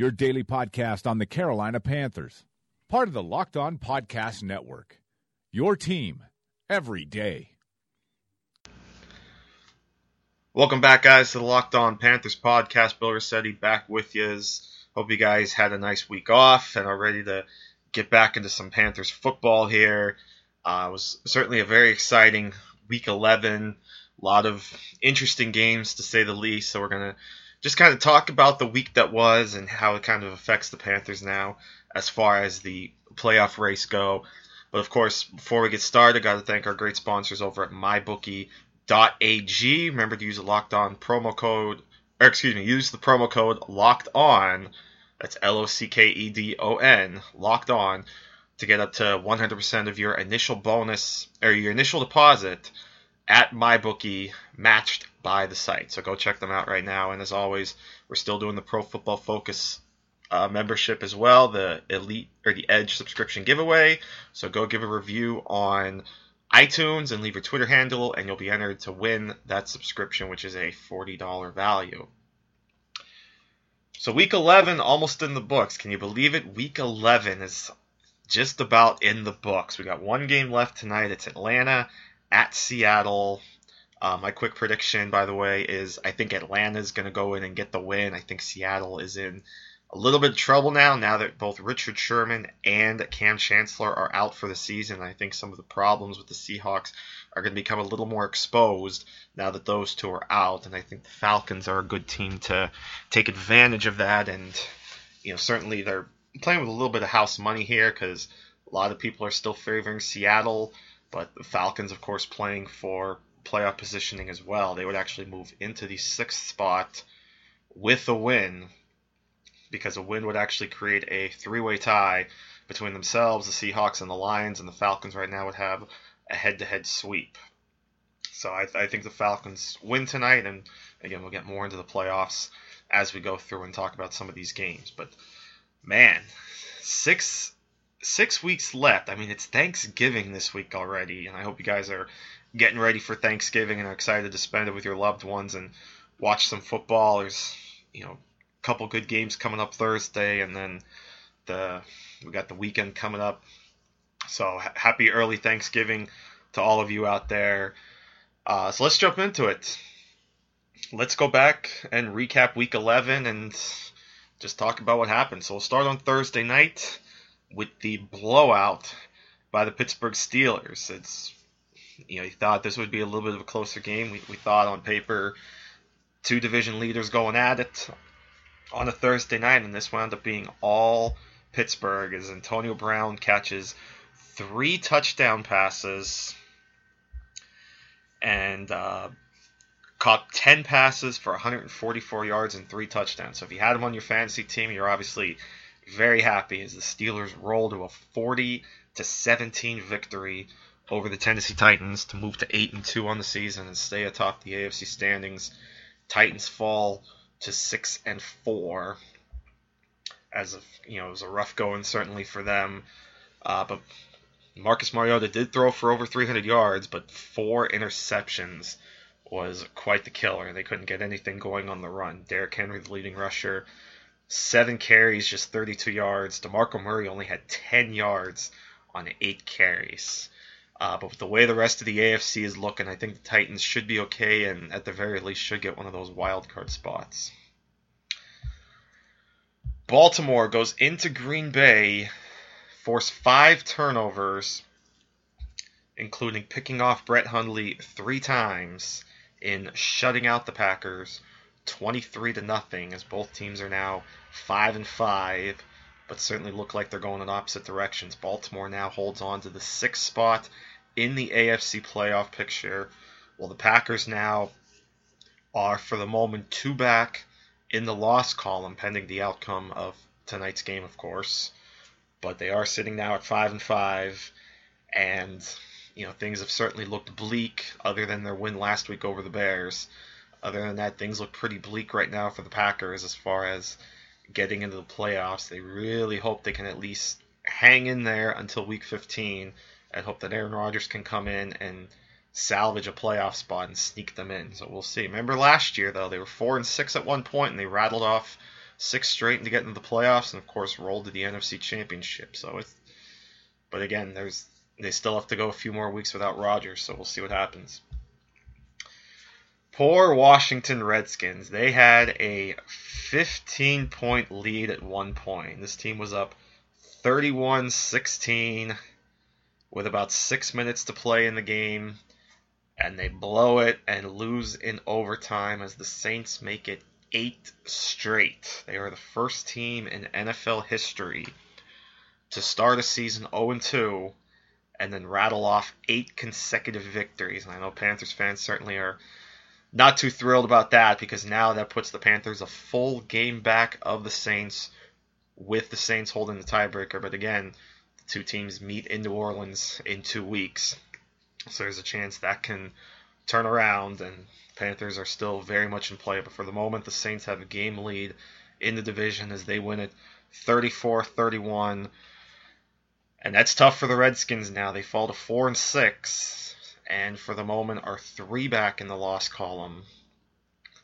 your daily podcast on the Carolina Panthers, part of the Locked On Podcast Network. Your team every day. Welcome back, guys, to the Locked On Panthers podcast. Bill Rossetti back with you. Hope you guys had a nice week off and are ready to get back into some Panthers football here. Uh, it was certainly a very exciting week 11. A lot of interesting games, to say the least. So we're going to just kind of talk about the week that was and how it kind of affects the Panthers now as far as the playoff race go. But of course, before we get started, got to thank our great sponsors over at mybookie.ag. Remember to use the locked on promo code, or excuse me, use the promo code locked on. That's L O C K E D O N, locked on, to get up to 100% of your initial bonus or your initial deposit at MyBookie matched by the site. So go check them out right now. And as always, we're still doing the Pro Football Focus uh, membership as well, the Elite or the Edge subscription giveaway. So go give a review on iTunes and leave your Twitter handle, and you'll be entered to win that subscription, which is a $40 value. So, week 11 almost in the books. Can you believe it? Week 11 is just about in the books. We got one game left tonight. It's Atlanta at Seattle. Uh, my quick prediction, by the way, is I think Atlanta is going to go in and get the win. I think Seattle is in a little bit of trouble now, now that both Richard Sherman and Kam Chancellor are out for the season. I think some of the problems with the Seahawks are going to become a little more exposed now that those two are out. And I think the Falcons are a good team to take advantage of that. And, you know, certainly they're playing with a little bit of house money here because a lot of people are still favoring Seattle. But the Falcons, of course, playing for playoff positioning as well. They would actually move into the sixth spot with a win because a win would actually create a three-way tie between themselves, the Seahawks, and the Lions, and the Falcons right now would have a head-to-head sweep. So I, I think the Falcons win tonight, and again we'll get more into the playoffs as we go through and talk about some of these games. But man, six six weeks left. I mean, it's Thanksgiving this week already, and I hope you guys are getting ready for Thanksgiving and are excited to spend it with your loved ones and watch some football. There's you know a couple good games coming up Thursday, and then the we got the weekend coming up. So happy early Thanksgiving to all of you out there. Uh, so let's jump into it. Let's go back and recap Week 11 and just talk about what happened. So we'll start on Thursday night with the blowout by the Pittsburgh Steelers. It's you know, you thought this would be a little bit of a closer game. We, we thought on paper two division leaders going at it on a Thursday night, and this wound up being all Pittsburgh as Antonio Brown catches three touchdown passes and uh, caught 10 passes for 144 yards and three touchdowns. So if you had him on your fantasy team, you're obviously very happy as the Steelers roll to a 40 to 17 victory over the Tennessee Titans to move to 8 and 2 on the season and stay atop the AFC standings. Titans fall to six and four. As of you know, it was a rough going certainly for them. Uh, but Marcus Mariota did throw for over 300 yards, but four interceptions was quite the killer. They couldn't get anything going on the run. Derrick Henry, the leading rusher, seven carries, just 32 yards. DeMarco Murray only had 10 yards on eight carries. Uh, but with the way the rest of the AFC is looking, I think the Titans should be okay and at the very least should get one of those wild card spots. Baltimore goes into Green Bay, force five turnovers, including picking off Brett Hundley three times in shutting out the Packers 23 to nothing as both teams are now 5 and 5 but certainly look like they're going in opposite directions. Baltimore now holds on to the sixth spot in the AFC playoff picture, while the Packers now are, for the moment, two back in the loss column, pending the outcome of tonight's game, of course. but they are sitting now at five and five, and you know things have certainly looked bleak. Other than their win last week over the Bears, other than that, things look pretty bleak right now for the Packers as far as getting into the playoffs. They really hope they can at least hang in there until week 15 and hope that Aaron Rodgers can come in and salvage a playoff spot and sneak them in. So we'll see. Remember last year though, they were 4 and 6 at one point and they rattled off six straight to get into the playoffs and of course rolled to the NFC Championship. So it's but again, there's they still have to go a few more weeks without Rodgers, so we'll see what happens. Poor Washington Redskins. They had a 15 point lead at one point. This team was up 31 16 with about six minutes to play in the game, and they blow it and lose in overtime as the Saints make it eight straight. They are the first team in NFL history to start a season 0 2 and then rattle off eight consecutive victories. And I know Panthers fans certainly are not too thrilled about that because now that puts the Panthers a full game back of the Saints with the Saints holding the tiebreaker. But again, the two teams meet in New Orleans in two weeks. So there's a chance that can turn around and Panthers are still very much in play. But for the moment, the Saints have a game lead in the division as they win it 34 31. And that's tough for the Redskins now. They fall to 4 and 6 and for the moment are three back in the loss column.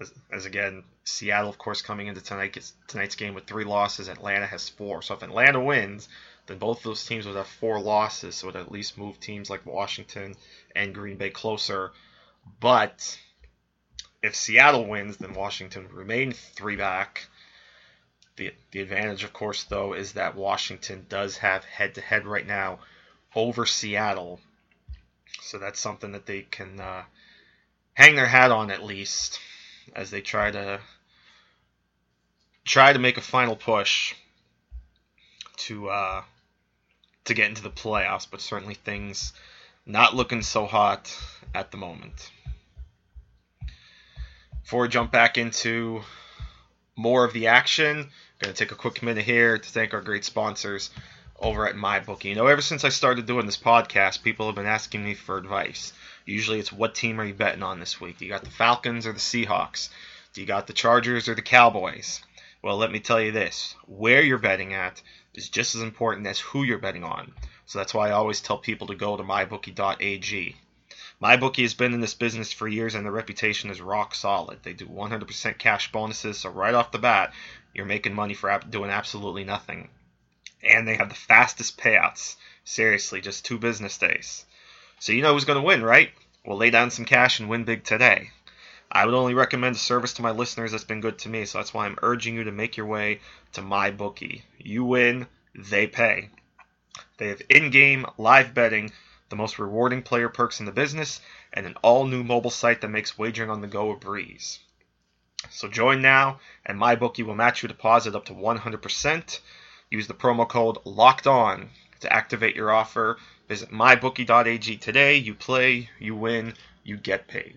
As, as, again, Seattle, of course, coming into tonight gets, tonight's game with three losses. Atlanta has four. So if Atlanta wins, then both those teams would have four losses. So it would at least move teams like Washington and Green Bay closer. But if Seattle wins, then Washington would remain three back. The, the advantage, of course, though, is that Washington does have head to head right now over Seattle so that's something that they can uh, hang their hat on at least as they try to try to make a final push to uh, to get into the playoffs. But certainly things not looking so hot at the moment. Before we jump back into more of the action, I'm going to take a quick minute here to thank our great sponsors over at MyBookie. You know, ever since I started doing this podcast, people have been asking me for advice. Usually it's what team are you betting on this week? You got the Falcons or the Seahawks? Do you got the Chargers or the Cowboys? Well, let me tell you this where you're betting at is just as important as who you're betting on. So that's why I always tell people to go to mybookie.ag. MyBookie has been in this business for years and their reputation is rock solid. They do 100% cash bonuses, so right off the bat, you're making money for doing absolutely nothing and they have the fastest payouts. Seriously, just two business days. So you know who's going to win, right? We'll lay down some cash and win big today. I would only recommend a service to my listeners that's been good to me, so that's why I'm urging you to make your way to my bookie. You win, they pay. They have in-game live betting, the most rewarding player perks in the business, and an all-new mobile site that makes wagering on the go a breeze. So join now, and my bookie will match your deposit up to 100%. Use the promo code LOCKED ON to activate your offer. Visit mybookie.ag today. You play, you win, you get paid.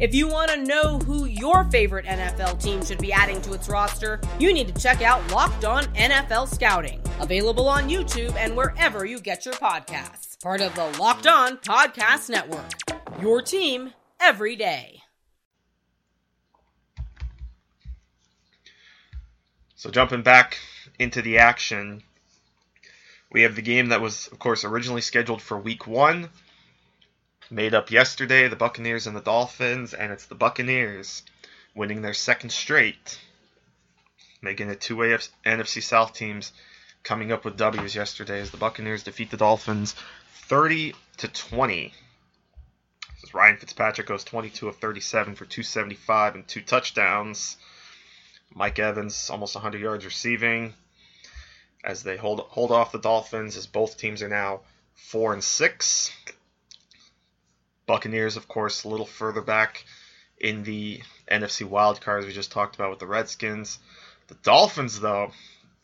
If you want to know who your favorite NFL team should be adding to its roster, you need to check out Locked On NFL Scouting, available on YouTube and wherever you get your podcasts. Part of the Locked On Podcast Network. Your team every day. So jumping back into the action, we have the game that was, of course, originally scheduled for Week One, made up yesterday, the Buccaneers and the Dolphins, and it's the Buccaneers winning their second straight, making it two AFC, NFC South teams coming up with W's yesterday as the Buccaneers defeat the Dolphins 30 to 20. As Ryan Fitzpatrick goes 22 of 37 for 275 and two touchdowns. Mike Evans almost 100 yards receiving as they hold hold off the Dolphins as both teams are now 4 and 6. Buccaneers, of course, a little further back in the NFC wild cards we just talked about with the Redskins. The Dolphins, though,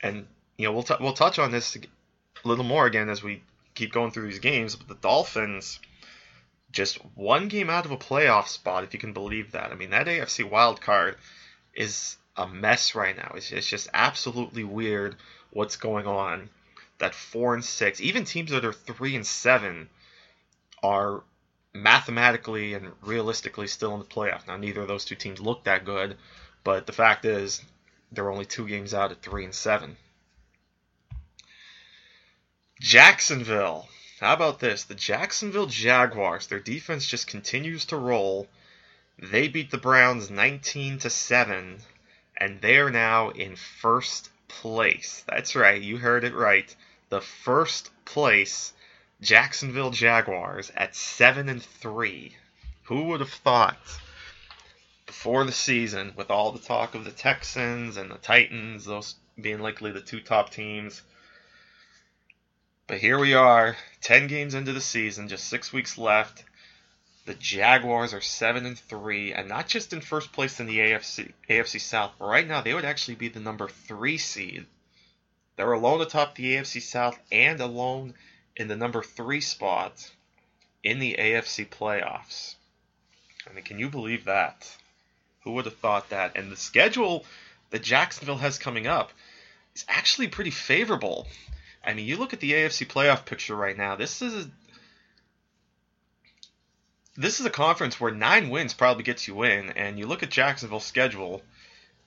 and you know we'll t- we'll touch on this a little more again as we keep going through these games. But the Dolphins, just one game out of a playoff spot, if you can believe that. I mean, that AFC wild card is a mess right now. It's, it's just absolutely weird what's going on. That four and six, even teams that are three and seven, are mathematically and realistically still in the playoff. Now, neither of those two teams look that good, but the fact is they're only two games out at three and seven. Jacksonville. How about this? The Jacksonville Jaguars, their defense just continues to roll. They beat the Browns 19 to 7 and they are now in first place. That's right, you heard it right. The first place Jacksonville Jaguars at 7 and 3. Who would have thought before the season with all the talk of the Texans and the Titans, those being likely the two top teams, but here we are, 10 games into the season, just 6 weeks left. The Jaguars are 7 and 3 and not just in first place in the AFC AFC South, right now they would actually be the number 3 seed. They're alone atop the AFC South and alone in the number 3 spot in the AFC playoffs. I mean, can you believe that? Who would have thought that? And the schedule that Jacksonville has coming up is actually pretty favorable. I mean, you look at the AFC playoff picture right now. This is this is a conference where nine wins probably gets you in, and you look at Jacksonville's schedule.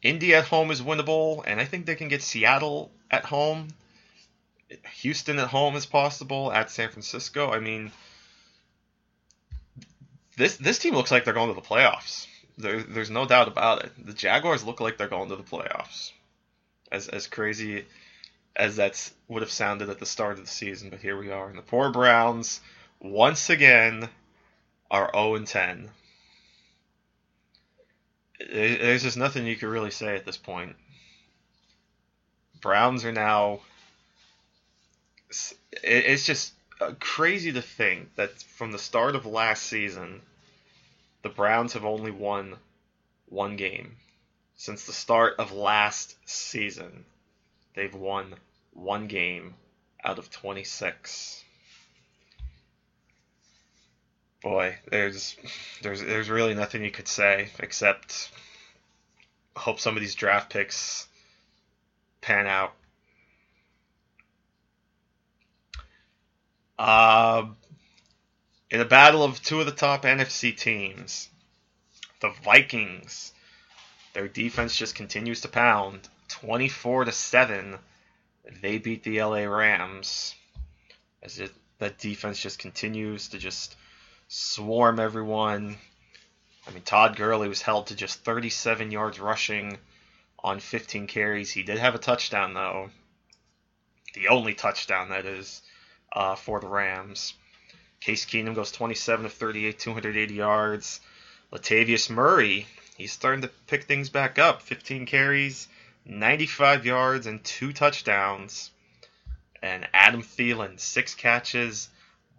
Indy at home is winnable, and I think they can get Seattle at home. Houston at home is possible. At San Francisco, I mean, this this team looks like they're going to the playoffs. There, there's no doubt about it. The Jaguars look like they're going to the playoffs. As as crazy as that would have sounded at the start of the season, but here we are. And the poor Browns, once again, are 0 and 10. There's just nothing you could really say at this point. Browns are now. It's just uh, crazy to think that from the start of last season, the Browns have only won one game. Since the start of last season, they've won one game out of 26. Boy, there's there's there's really nothing you could say except hope some of these draft picks pan out. Uh, in a battle of two of the top NFC teams, the Vikings, their defense just continues to pound, 24 to 7 they beat the LA Rams as it that defense just continues to just swarm everyone. I mean, Todd Gurley was held to just 37 yards rushing on 15 carries. He did have a touchdown though, the only touchdown that is uh, for the Rams. Case Keenum goes 27 of 38, 280 yards. Latavius Murray, he's starting to pick things back up. 15 carries, 95 yards and two touchdowns. And Adam Thielen, six catches,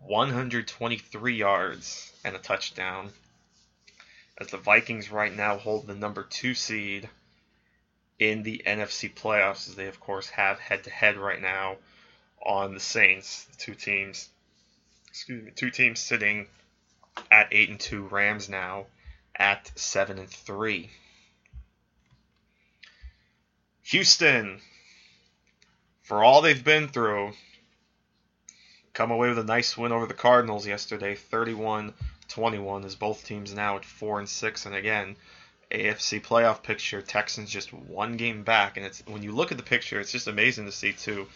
123 yards, and a touchdown. As the Vikings right now hold the number two seed in the NFC playoffs, as they of course have head to head right now on the Saints, two teams. Excuse me, two teams sitting at eight and two. Rams now at seven and three. Houston, for all they've been through, come away with a nice win over the Cardinals yesterday, 31-21, as both teams now at 4 and 6 and again, AFC playoff picture, Texans just one game back and it's when you look at the picture, it's just amazing to see too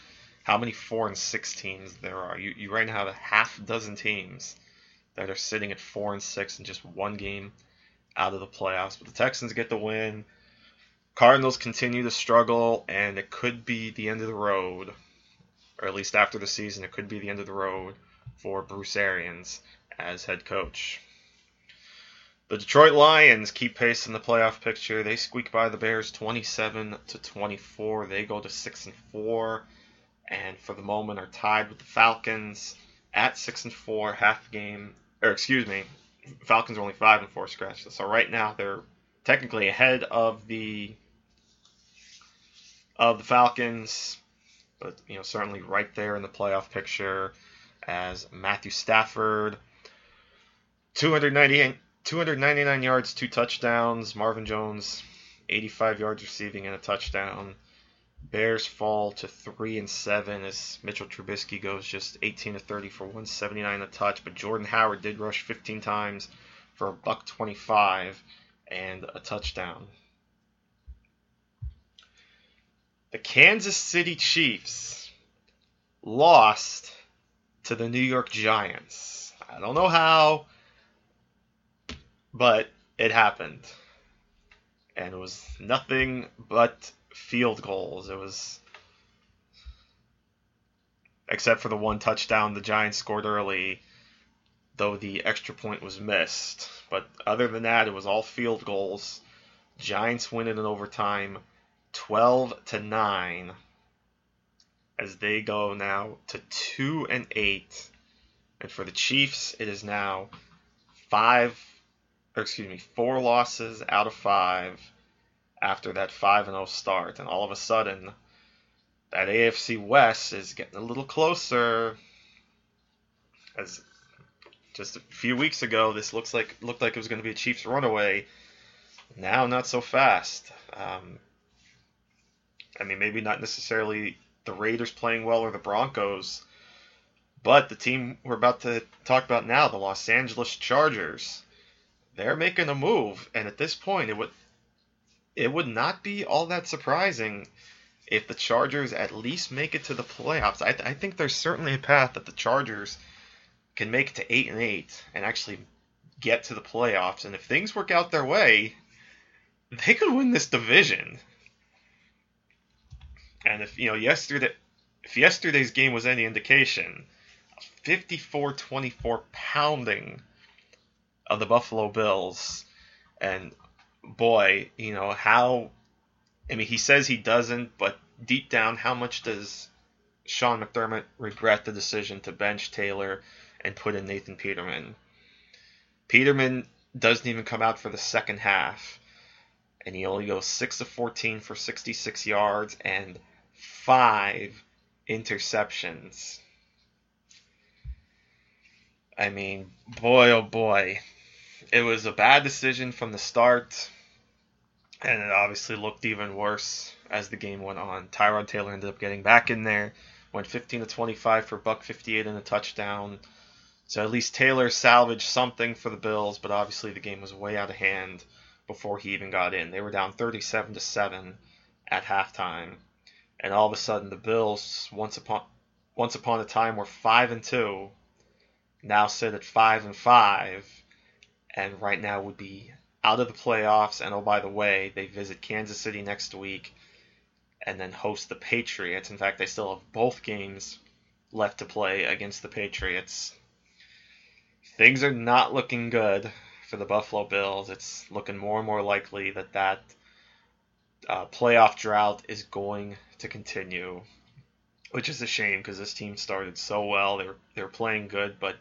how many 4 and 6 teams there are. You you right now have a half dozen teams that are sitting at 4 and 6 and just one game out of the playoffs, but the Texans get the win. Cardinals continue to struggle, and it could be the end of the road, or at least after the season, it could be the end of the road for Bruce Arians as head coach. The Detroit Lions keep pace in the playoff picture. They squeak by the Bears 27 to 24. They go to 6 and 4 and for the moment are tied with the Falcons at 6 and 4, half game or excuse me, Falcons are only five and four scratches. So right now they're technically ahead of the of the Falcons, but you know certainly right there in the playoff picture as Matthew Stafford, 290, 299 yards, two touchdowns. Marvin Jones, 85 yards receiving and a touchdown. Bears fall to three and seven as Mitchell Trubisky goes just 18 to 30 for 179 a touch, but Jordan Howard did rush 15 times for a buck 25 and a touchdown. The Kansas City Chiefs lost to the New York Giants. I don't know how, but it happened. And it was nothing but field goals. It was except for the one touchdown the Giants scored early, though the extra point was missed. But other than that, it was all field goals. Giants win it in overtime, 12 to 9 as they go now to 2 and 8. And for the Chiefs, it is now 5 or excuse me, 4 losses out of 5 after that 5 0 start. And all of a sudden, that AFC West is getting a little closer. As just a few weeks ago, this looks like looked like it was going to be a Chiefs runaway. Now, not so fast. Um, I mean, maybe not necessarily the Raiders playing well or the Broncos, but the team we're about to talk about now, the Los Angeles Chargers, they're making a move, and at this point, it would it would not be all that surprising if the Chargers at least make it to the playoffs. I, I think there's certainly a path that the Chargers can make it to eight and eight and actually get to the playoffs. And if things work out their way, they could win this division. And if you know yesterday, if yesterday's game was any indication, 54-24 pounding of the Buffalo Bills, and boy, you know, how I mean, he says he doesn't, but deep down, how much does Sean McDermott regret the decision to bench Taylor and put in Nathan Peterman? Peterman doesn't even come out for the second half, and he only goes 6 of 14 for 66 yards and 5 interceptions. I mean, boy, oh boy it was a bad decision from the start, and it obviously looked even worse as the game went on. Tyrod Taylor ended up getting back in there, went 15 to 25 for buck 58 and a touchdown. So at least Taylor salvaged something for the Bills, but obviously the game was way out of hand before he even got in. They were down 37 to 7 at halftime, and all of a sudden the Bills, once upon once upon a time, were five and two, now sit at five and five and right now would be out of the playoffs. And oh, by the way, they visit Kansas City next week and then host the Patriots. In fact, they still have both games left to play against the Patriots. Things are not looking good for the Buffalo Bills. It's looking more and more likely that that uh, playoff drought is going to continue, which is a shame because this team started so well. They were they were playing good, but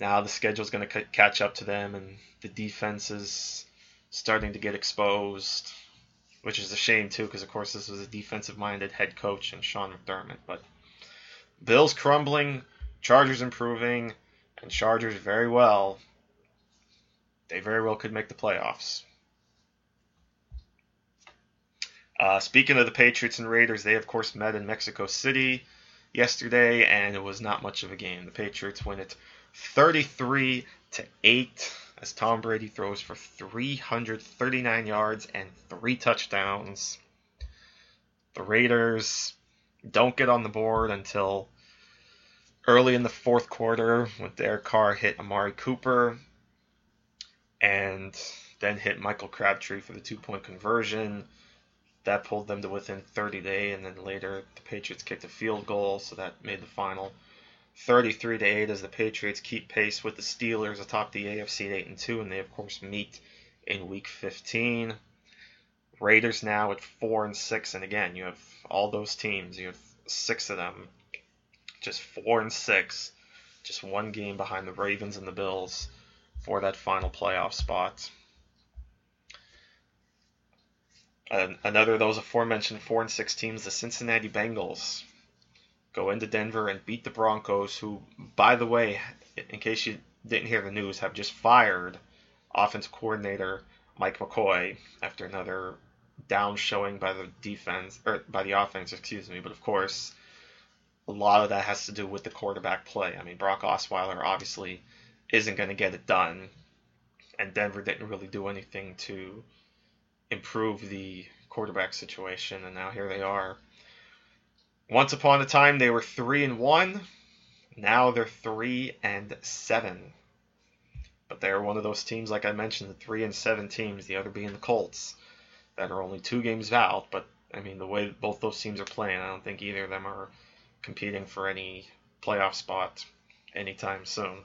now the schedule's going to c- catch up to them, and the defense is starting to get exposed, which is a shame too, because of course this was a defensive-minded head coach and Sean McDermott. But Bills crumbling, Chargers improving, and Chargers very well. They very well could make the playoffs. Uh, speaking of the Patriots and Raiders, they of course met in Mexico City yesterday, and it was not much of a game. The Patriots win it 33 to 8 as Tom Brady throws for 339 yards and three touchdowns. The Raiders don't get on the board until early in the fourth quarter when Derek Carr hit Amari Cooper and then hit Michael Crabtree for the two point conversion. That pulled them to within 30 days, and then later the Patriots kicked a field goal, so that made the final 33 to 8 as the Patriots keep pace with the Steelers atop the AFC at 8 and 2 and they of course meet in week 15. Raiders now at 4 and 6 and again you have all those teams, you have 6 of them just 4 and 6 just one game behind the Ravens and the Bills for that final playoff spot. Another of those aforementioned four and six teams, the Cincinnati Bengals, go into Denver and beat the Broncos, who, by the way, in case you didn't hear the news, have just fired offensive coordinator Mike McCoy after another down showing by the defense or by the offense, excuse me. But of course, a lot of that has to do with the quarterback play. I mean, Brock Osweiler obviously isn't going to get it done, and Denver didn't really do anything to improve the quarterback situation, and now here they are. Once upon a time, they were three and one. Now they're three and seven. But they're one of those teams, like I mentioned, the three and seven teams. The other being the Colts, that are only two games out. But I mean, the way both those teams are playing, I don't think either of them are competing for any playoff spot anytime soon.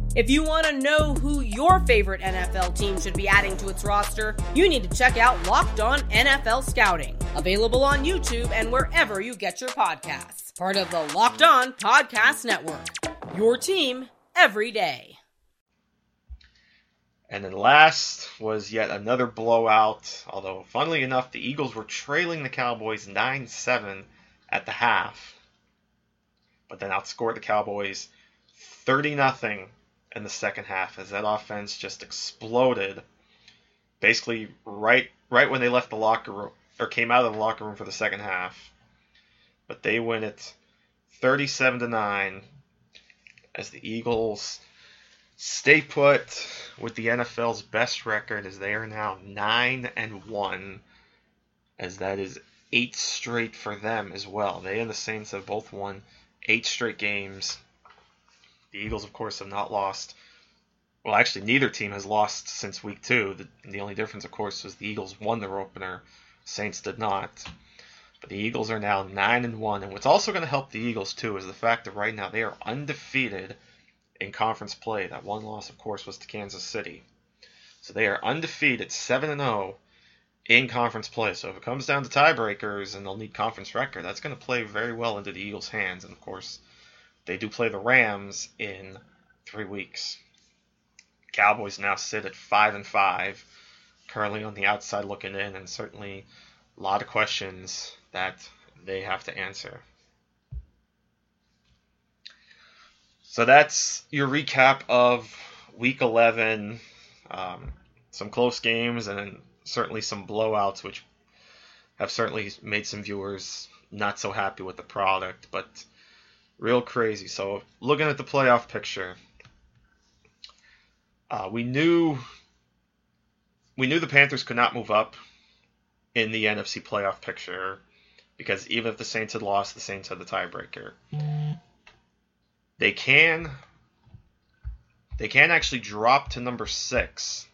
If you want to know who your favorite NFL team should be adding to its roster, you need to check out Locked On NFL Scouting, available on YouTube and wherever you get your podcasts. Part of the Locked On Podcast Network. Your team every day. And then last was yet another blowout, although funnily enough, the Eagles were trailing the Cowboys 9 7 at the half, but then outscored the Cowboys 30 0 in the second half as that offense just exploded. Basically, right right when they left the locker room or came out of the locker room for the second half. But they win it 37 to 9 as the Eagles stay put with the NFL's best record as they are now 9 and 1 as that is 8 straight for them as well. They and the Saints have both won 8 straight games the Eagles, of course, have not lost. Well, actually, neither team has lost since week two. The, the only difference, of course, was the Eagles won their opener, Saints did not. But the Eagles are now nine and one, and what's also going to help the Eagles too is the fact that right now they are undefeated in conference play. That one loss, of course, was to Kansas City. So they are undefeated, seven and zero oh in conference play. So if it comes down to tiebreakers and they'll need conference record, that's going to play very well into the Eagles' hands. And of course, they do play the Rams in three weeks. Cowboys now sit at five and five, currently on the outside looking in, and certainly a lot of questions that they have to answer. So that's your recap of Week 11. Um, some close games and certainly some blowouts, which have certainly made some viewers not so happy with the product. But real crazy. So looking at the playoff picture, uh, we knew we knew the Panthers could not move up in the NFC playoff picture because even if the Saints had lost, the Saints had the tiebreaker. They can they can actually drop to number six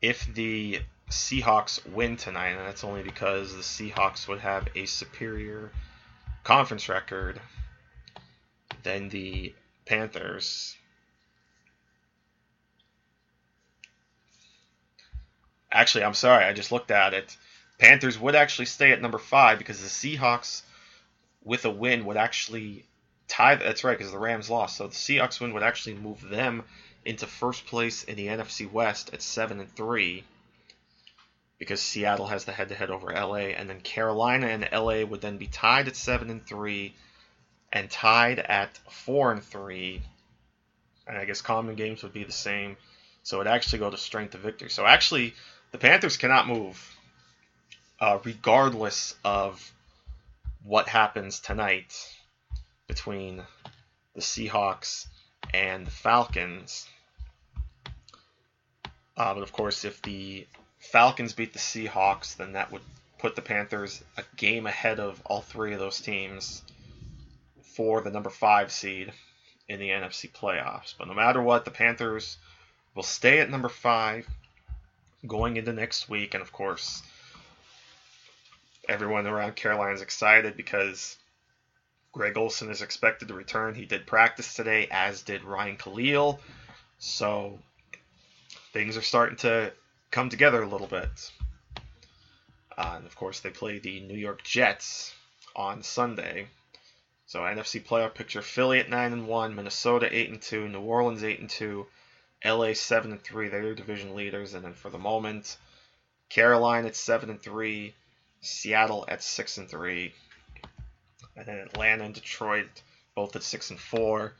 if the Seahawks win tonight, and that's only because the Seahawks would have a superior conference record than the Panthers. Actually, I'm sorry, I just looked at it. Panthers would actually stay at number five because the Seahawks, with a win, would actually tie. That's right, because the Rams lost. So the Seahawks win would actually move them into first place in the NFC West at seven and three because Seattle has the head-to-head over LA, and then Carolina and LA would then be tied at seven and three, and tied at four and three. And I guess common games would be the same, so it actually go to strength of victory. So actually, the Panthers cannot move, uh, regardless of what happens tonight between the Seahawks and the Falcons. Uh, but of course, if the Falcons beat the Seahawks, then that would put the Panthers a game ahead of all three of those teams for the number five seed in the NFC playoffs. But no matter what, the Panthers will stay at number five. going into next week. And of course, everyone around Carolina is excited because Greg Olsen is expected to return. He did practice today, as did Ryan Kalil. So things are starting to come together a little bit. Uh, and of course, they play the New York Jets on Sunday. So NFC playoff picture: Philly at nine and one, Minnesota eight and two, New Orleans eight and two, LA seven and three. They're division leaders, and then for the moment, Carolina at seven and three, Seattle at six and three, and then Atlanta and Detroit both at six and four.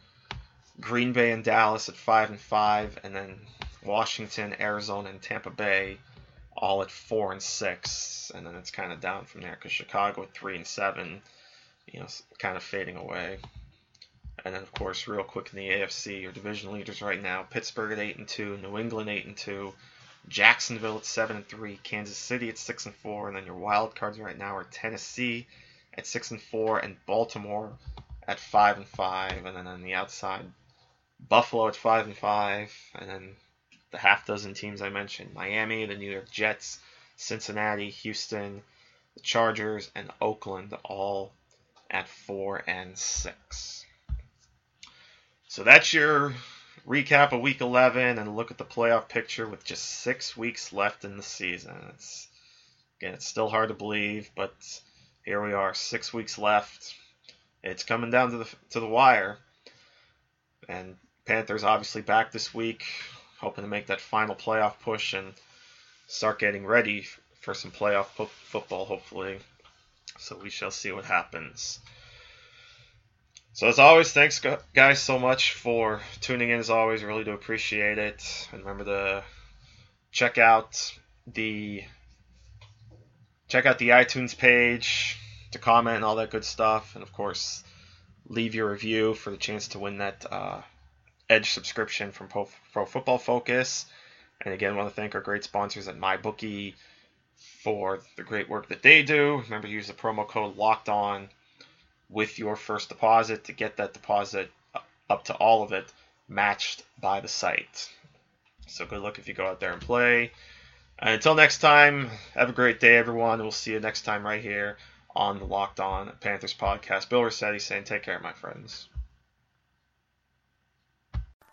Green Bay and Dallas at five and five, and then Washington, Arizona, and Tampa Bay all at four and six, and then it's kind of down from there because Chicago at three and seven, you know, kind of fading away. And then of course, real quick in the AFC, your division leaders right now: Pittsburgh at eight and two, New England eight and two, Jacksonville at seven and three, Kansas City at six and four, and then your wild cards right now are Tennessee at six and four, and Baltimore at five and five, and then on the outside, Buffalo at five and five, and then the half dozen teams I mentioned: Miami, the New York Jets, Cincinnati, Houston, the Chargers, and Oakland, all at four and six. So that's your recap of Week 11 and look at the playoff picture with just six weeks left in the season. It's again, it's still hard to believe, but here we are, six weeks left. It's coming down to the to the wire, and Panthers obviously back this week, hoping to make that final playoff push and start getting ready for some playoff po- football, hopefully. So we shall see what happens. So as always, thanks guys so much for tuning in. As always, really do appreciate it. And remember to check out the check out the iTunes page to comment and all that good stuff. And of course, leave your review for the chance to win that uh, Edge subscription from Pro, Pro Football Focus. And again, want to thank our great sponsors at MyBookie for the great work that they do. Remember, use the promo code Locked On with your first deposit to get that deposit up to all of it matched by the site. So good luck if you go out there and play. And until next time, have a great day, everyone. We'll see you next time right here on the Locked On Panthers podcast. Bill Rossetti saying, take care, my friends.